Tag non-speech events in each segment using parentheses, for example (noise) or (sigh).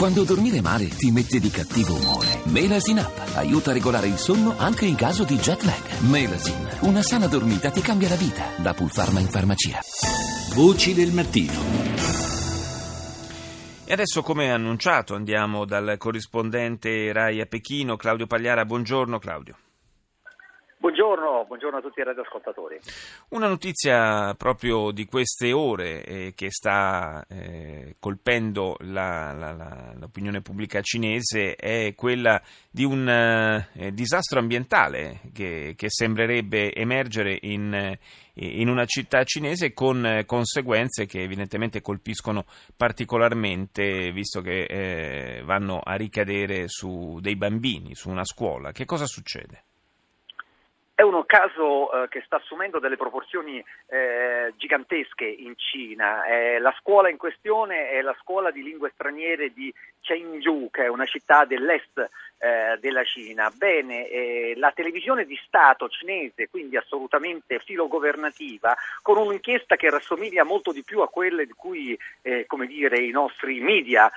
Quando dormire male ti mette di cattivo umore. Melasin Up aiuta a regolare il sonno anche in caso di jet lag. Melasin, una sana dormita ti cambia la vita. Da Pulpharma in farmacia. Voci del mattino. E adesso, come annunciato, andiamo dal corrispondente Rai a Pechino, Claudio Pagliara. Buongiorno Claudio. Buongiorno, buongiorno, a tutti i radioascoltatori. Una notizia proprio di queste ore eh, che sta eh, colpendo la, la, la, l'opinione pubblica cinese è quella di un eh, disastro ambientale che, che sembrerebbe emergere in, in, una città cinese con conseguenze che evidentemente colpiscono particolarmente visto che eh, vanno a ricadere su dei bambini, su una scuola. Che cosa succede? È un caso eh, che sta assumendo delle proporzioni eh, gigantesche in Cina. Eh, la scuola in questione è la scuola di lingue straniere di Chengdu, che è una città dell'est eh, della Cina. Bene, eh, la televisione di Stato cinese, quindi assolutamente filogovernativa, con un'inchiesta che rassomiglia molto di più a quelle di cui eh, dire, i nostri media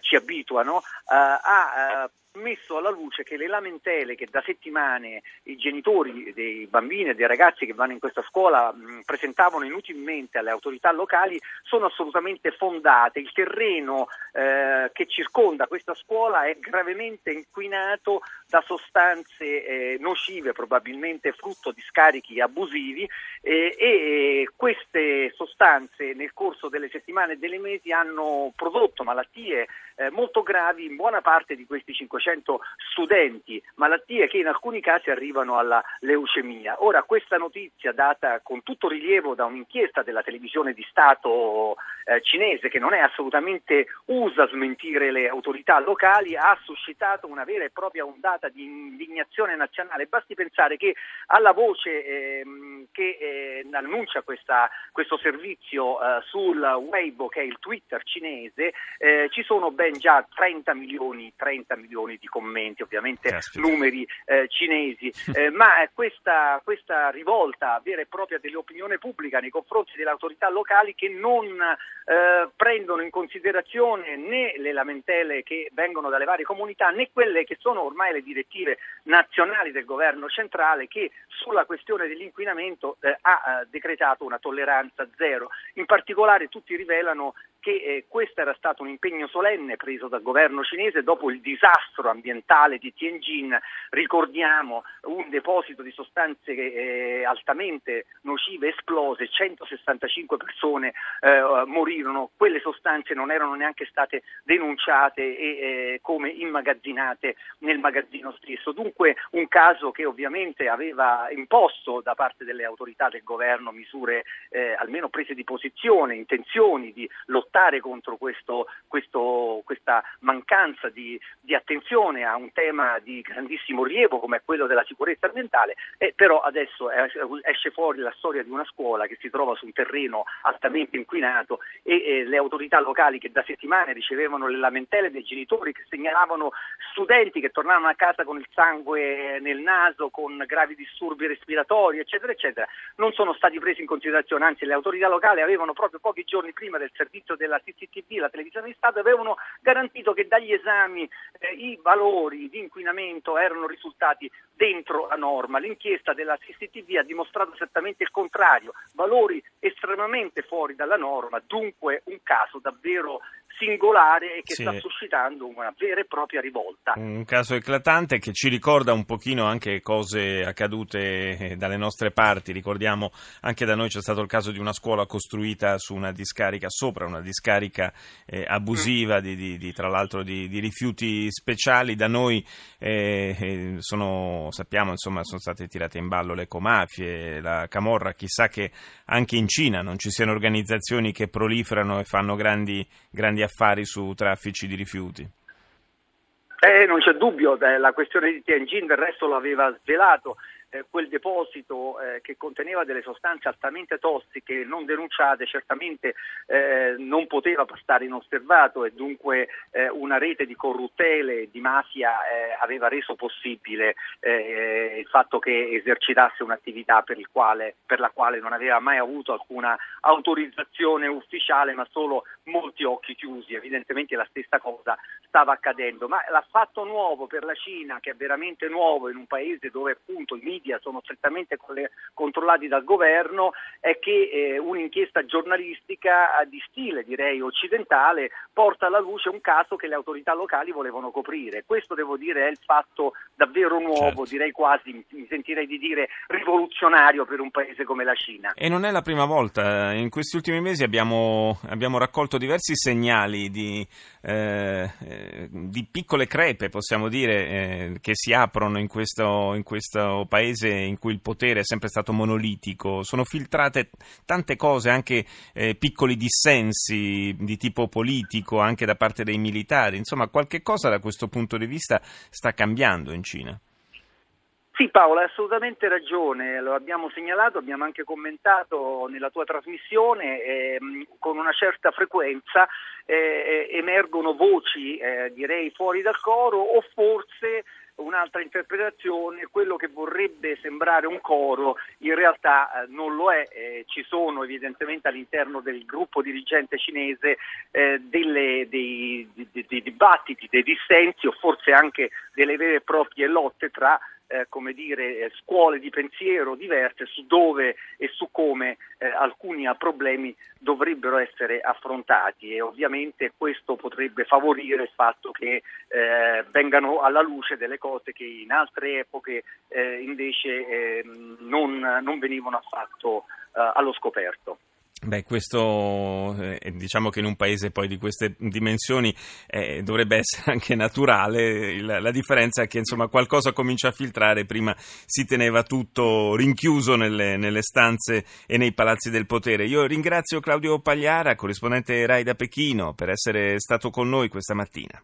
ci abituano, ha messo alla luce che le lamentele che da settimane i genitori dei bambini e dei ragazzi che vanno in questa scuola mh, presentavano inutilmente alle autorità locali sono assolutamente fondate. Il terreno eh, che circonda questa scuola è gravemente inquinato da sostanze eh, nocive, probabilmente frutto di scarichi abusivi eh, e queste sostanze nel corso delle settimane e delle mesi hanno prodotto malattie eh, molto gravi in buona parte di questi 500 studenti, malattie che in alcuni casi arrivano alla leucemia. Ora questa notizia data con tutto rilievo da un'inchiesta della televisione di Stato eh, cinese che non è assolutamente usa smentire le autorità locali ha suscitato una vera e propria ondata di indignazione nazionale. Basti pensare che alla voce ehm, che eh, annuncia questa, questo servizio eh, sul Weibo, che è il Twitter cinese, eh, ci sono ben già 30 milioni, 30 milioni di commenti, ovviamente Caspita. numeri eh, cinesi, (laughs) eh, ma questa, questa rivolta vera e propria dell'opinione pubblica nei confronti delle autorità locali che non eh, prendono in considerazione né le lamentele che vengono dalle varie comunità né quelle che sono ormai le direttive nazionali del governo centrale che sulla questione dell'inquinamento eh, ha eh, decretato una tolleranza zero. In particolare tutti rivelano che eh, questo era stato un impegno solenne preso dal governo cinese dopo il disastro ambientale di Tianjin, ricordiamo un deposito di sostanze eh, altamente nocive esplose, 165 persone eh, morirono, quelle sostanze non erano neanche state denunciate e eh, come immagazzinate nel magazzino stesso. Dunque un caso che ovviamente aveva imposto da parte delle autorità del governo misure eh, almeno prese di posizione, intenzioni di lottare lottare contro questo, questo, questa mancanza di, di, attenzione a un tema di grandissimo rilievo come quello della sicurezza ambientale, eh, però adesso esce fuori la storia di una scuola che si trova su un terreno altamente inquinato e eh, le autorità locali che da settimane ricevevano le lamentele dei genitori che segnalavano studenti che tornavano a casa con il sangue nel naso, con gravi disturbi respiratori, eccetera, eccetera, non sono stati presi in considerazione, anzi le autorità locali avevano proprio pochi giorni prima del servizio della CCTV, la televisione di Stato, avevano garantito che dagli esami eh, i valori di inquinamento erano risultati dentro la norma. L'inchiesta della CCTV ha dimostrato esattamente il contrario, valori estremamente fuori dalla norma, dunque un caso davvero singolare e che sì. sta suscitando una vera e propria rivolta. Un caso eclatante che ci ricorda un pochino anche cose accadute eh, dalle nostre parti. Ricordiamo anche da noi c'è stato il caso di una scuola costruita su una discarica, sopra una discarica eh, abusiva mm. di, di, di, tra l'altro di, di, rifiuti speciali. Da noi eh, eh, sono, sappiamo insomma sono state tirate in ballo le ecomafie, la camorra, chissà che anche in Cina non ci siano organizzazioni che proliferano e fanno grandi, grandi affari su traffici di rifiuti. Eh, non c'è dubbio, la questione di Tianjin del resto lo aveva svelato eh, quel deposito eh, che conteneva delle sostanze altamente tossiche non denunciate certamente eh, non poteva passare inosservato e dunque eh, una rete di corruttele e di mafia aveva reso possibile il fatto che esercitasse un'attività per, quale, per la quale non aveva mai avuto alcuna autorizzazione ufficiale ma solo molti occhi chiusi. Evidentemente la stessa cosa stava accadendo, ma l'affatto nuovo per la Cina, che è veramente nuovo in un paese dove appunto i media sono strettamente controllati dal governo, è che eh, un'inchiesta giornalistica di stile, direi occidentale, porta alla luce un caso che le autorità locali volevano coprire. Questo devo dire è il fatto davvero nuovo, certo. direi quasi, mi sentirei di dire rivoluzionario per un paese come la Cina. E non è la prima volta, in questi ultimi mesi abbiamo, abbiamo raccolto diversi segnali di, eh, di piccole crepe, possiamo dire, eh, che si aprono in questo, in questo, paese in cui il potere è sempre stato monolitico. Sono filtrate tante cose, anche eh, piccoli dissensi di tipo politico, anche da parte dei militari. Insomma, qualche cosa da questo punto di vista sta cambiando in Cina. Sì Paolo, hai assolutamente ragione, lo abbiamo segnalato, abbiamo anche commentato nella tua trasmissione, eh, con una certa frequenza eh, emergono voci, eh, direi, fuori dal coro o forse un'altra interpretazione, quello che vorrebbe sembrare un coro in realtà eh, non lo è, eh, ci sono evidentemente all'interno del gruppo dirigente cinese eh, delle, dei, dei, dei, dibattiti, dei dissensi o forse anche delle vere e proprie lotte tra eh, come dire, eh, scuole di pensiero diverse su dove e su come eh, alcuni problemi dovrebbero essere affrontati e ovviamente questo potrebbe favorire il fatto che eh, vengano alla luce delle cose che in altre epoche eh, invece ehm, non, non, venivano affatto eh, allo scoperto. Beh, questo eh, diciamo che in un paese poi di queste dimensioni eh, dovrebbe essere (laughs) anche naturale. La, la, differenza è che insomma qualcosa comincia a filtrare, prima si teneva tutto rinchiuso nelle, nelle stanze e nei palazzi del potere. Io ringrazio Claudio Pagliara, corrispondente RAI da Pechino, per essere stato con noi questa mattina.